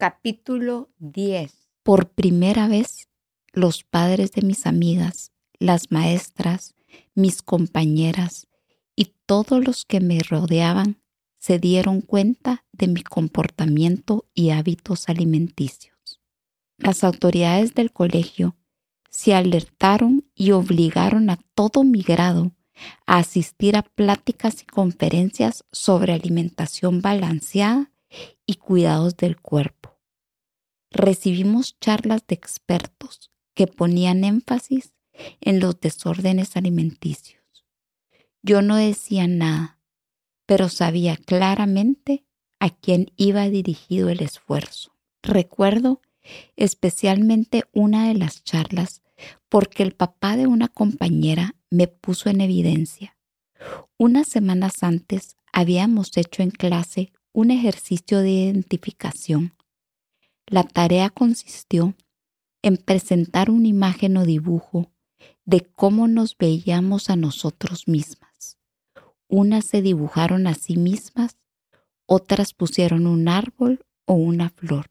Capítulo 10 Por primera vez, los padres de mis amigas, las maestras, mis compañeras y todos los que me rodeaban se dieron cuenta de mi comportamiento y hábitos alimenticios. Las autoridades del colegio se alertaron y obligaron a todo mi grado a asistir a pláticas y conferencias sobre alimentación balanceada y cuidados del cuerpo. Recibimos charlas de expertos que ponían énfasis en los desórdenes alimenticios. Yo no decía nada, pero sabía claramente a quién iba dirigido el esfuerzo. Recuerdo especialmente una de las charlas porque el papá de una compañera me puso en evidencia. Unas semanas antes habíamos hecho en clase un ejercicio de identificación. La tarea consistió en presentar una imagen o dibujo de cómo nos veíamos a nosotros mismas. Unas se dibujaron a sí mismas, otras pusieron un árbol o una flor.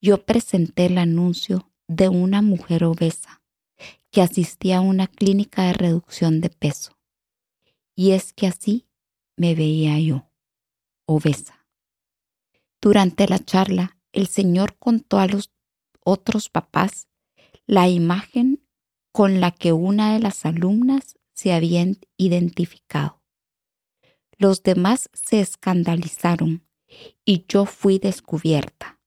Yo presenté el anuncio de una mujer obesa que asistía a una clínica de reducción de peso. Y es que así me veía yo obesa. Durante la charla, el Señor contó a los otros papás la imagen con la que una de las alumnas se había identificado. Los demás se escandalizaron y yo fui descubierta.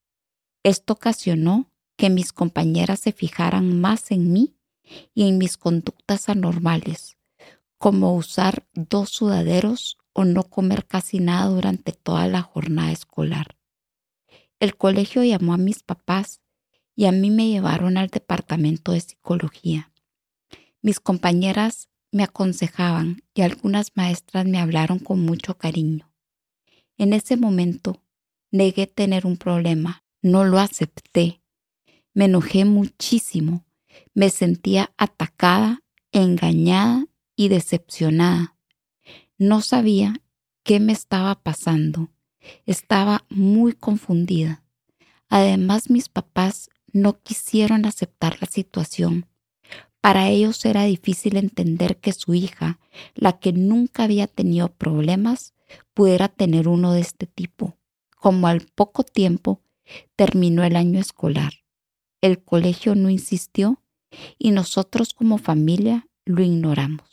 Esto ocasionó que mis compañeras se fijaran más en mí y en mis conductas anormales, como usar dos sudaderos o no comer casi nada durante toda la jornada escolar. El colegio llamó a mis papás y a mí me llevaron al departamento de psicología. Mis compañeras me aconsejaban y algunas maestras me hablaron con mucho cariño. En ese momento negué tener un problema, no lo acepté. Me enojé muchísimo, me sentía atacada, engañada y decepcionada. No sabía qué me estaba pasando. Estaba muy confundida. Además, mis papás no quisieron aceptar la situación. Para ellos era difícil entender que su hija, la que nunca había tenido problemas, pudiera tener uno de este tipo. Como al poco tiempo terminó el año escolar. El colegio no insistió y nosotros como familia lo ignoramos.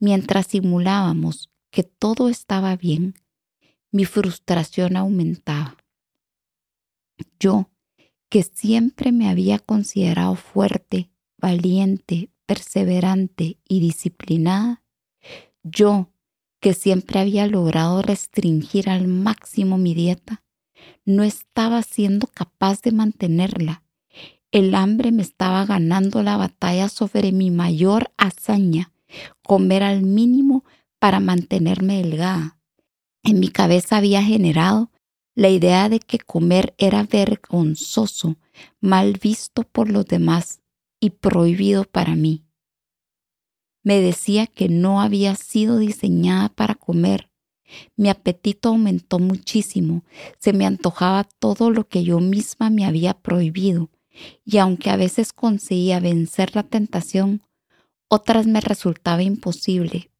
Mientras simulábamos que todo estaba bien, mi frustración aumentaba. Yo, que siempre me había considerado fuerte, valiente, perseverante y disciplinada, yo, que siempre había logrado restringir al máximo mi dieta, no estaba siendo capaz de mantenerla. El hambre me estaba ganando la batalla sobre mi mayor hazaña, comer al mínimo para mantenerme delgada. En mi cabeza había generado la idea de que comer era vergonzoso, mal visto por los demás y prohibido para mí. Me decía que no había sido diseñada para comer. Mi apetito aumentó muchísimo, se me antojaba todo lo que yo misma me había prohibido, y aunque a veces conseguía vencer la tentación, otras me resultaba imposible.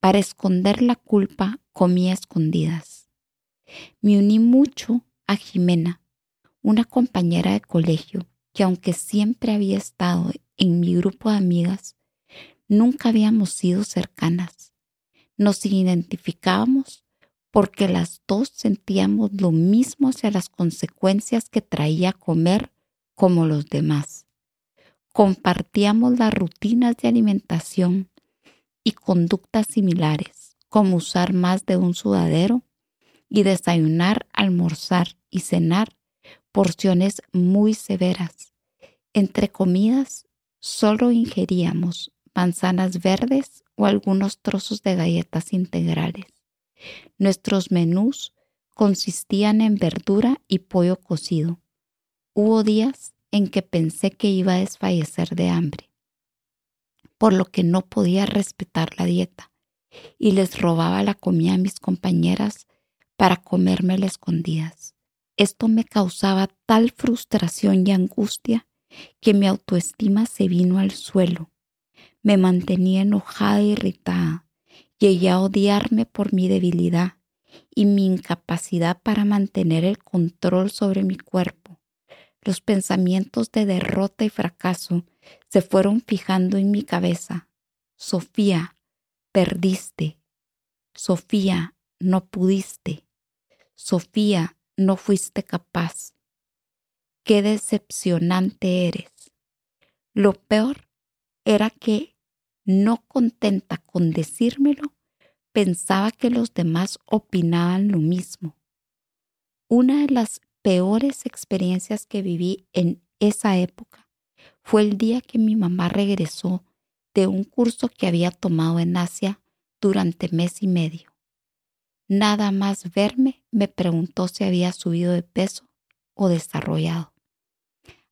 Para esconder la culpa comía escondidas. Me uní mucho a Jimena, una compañera de colegio que aunque siempre había estado en mi grupo de amigas, nunca habíamos sido cercanas. Nos identificábamos porque las dos sentíamos lo mismo hacia las consecuencias que traía comer como los demás compartíamos las rutinas de alimentación y conductas similares, como usar más de un sudadero y desayunar, almorzar y cenar porciones muy severas. Entre comidas, solo ingeríamos manzanas verdes o algunos trozos de galletas integrales. Nuestros menús consistían en verdura y pollo cocido. Hubo días en que pensé que iba a desfallecer de hambre, por lo que no podía respetar la dieta y les robaba la comida a mis compañeras para comérmela escondidas. Esto me causaba tal frustración y angustia que mi autoestima se vino al suelo. Me mantenía enojada e irritada. Llegué a odiarme por mi debilidad y mi incapacidad para mantener el control sobre mi cuerpo. Los pensamientos de derrota y fracaso se fueron fijando en mi cabeza. Sofía, perdiste. Sofía, no pudiste. Sofía, no fuiste capaz. Qué decepcionante eres. Lo peor era que, no contenta con decírmelo, pensaba que los demás opinaban lo mismo. Una de las peores experiencias que viví en esa época fue el día que mi mamá regresó de un curso que había tomado en Asia durante mes y medio. Nada más verme me preguntó si había subido de peso o desarrollado.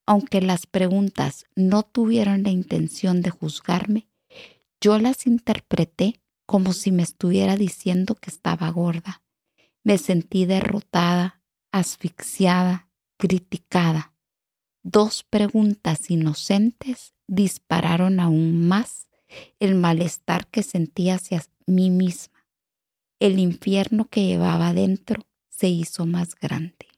Aunque las preguntas no tuvieron la intención de juzgarme, yo las interpreté como si me estuviera diciendo que estaba gorda. Me sentí derrotada, asfixiada, criticada. Dos preguntas inocentes dispararon aún más el malestar que sentía hacia mí misma. El infierno que llevaba dentro se hizo más grande.